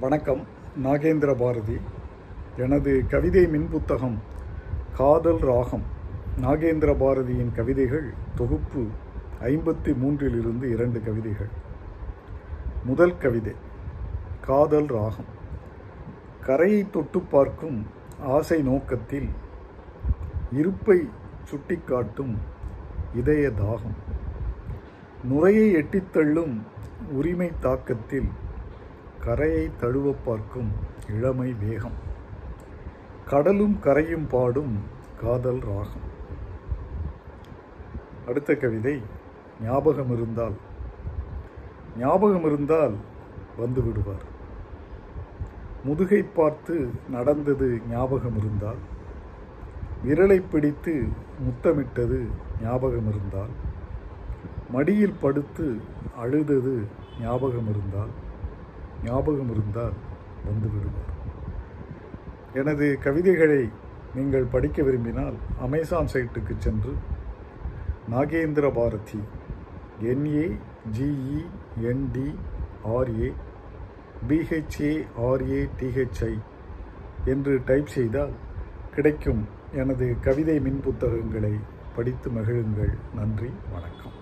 வணக்கம். நாகேந்திர பாரதி. எனது கவிதை மின்புத்தகம் காதல் ராகம். நாகேந்திர பாரதியின் கவிதைகள் தொகுப்பு ஐம்பத்தி மூன்றிலிருந்து இரண்டு கவிதைகள். முதல் கவிதை காதல் ராகம். கரையை தொட்டு பார்க்கும் ஆசை நோக்கத்தில் இருப்பை சுட்டிக்காட்டும் இதய தாகம். நுரையை எட்டித்தள்ளும் உரிமை தாக்கத்தில் கரையை தழுவ பார்க்கும் இளமை வேகம். கடலும் கரையும் பாடும் காதல் ராகம். அடுத்த கவிதை ஞாபகம் இருந்தால். ஞாபகம் இருந்தால் வந்து விடுவார். முதுகை பார்த்து நடந்தது ஞாபகம் இருந்தால். விரலை பிடித்து முத்தமிட்டது ஞாபகம் இருந்தால். மடியில் படுத்து அழுதது ஞாபகம் இருந்தால். ஞாபகம் இருந்தால் வந்து விடுவார். எனது கவிதைகளை நீங்கள் படிக்க விரும்பினால் அமேசான் சைட்டுக்கு சென்று Nagendra Bharathi N A G E N D R A B H A R A D H I என்று டைப் செய்தால் கிடைக்கும் எனது கவிதை மின் புத்தகங்களை படித்து மகிழுங்கள். நன்றி வணக்கம்.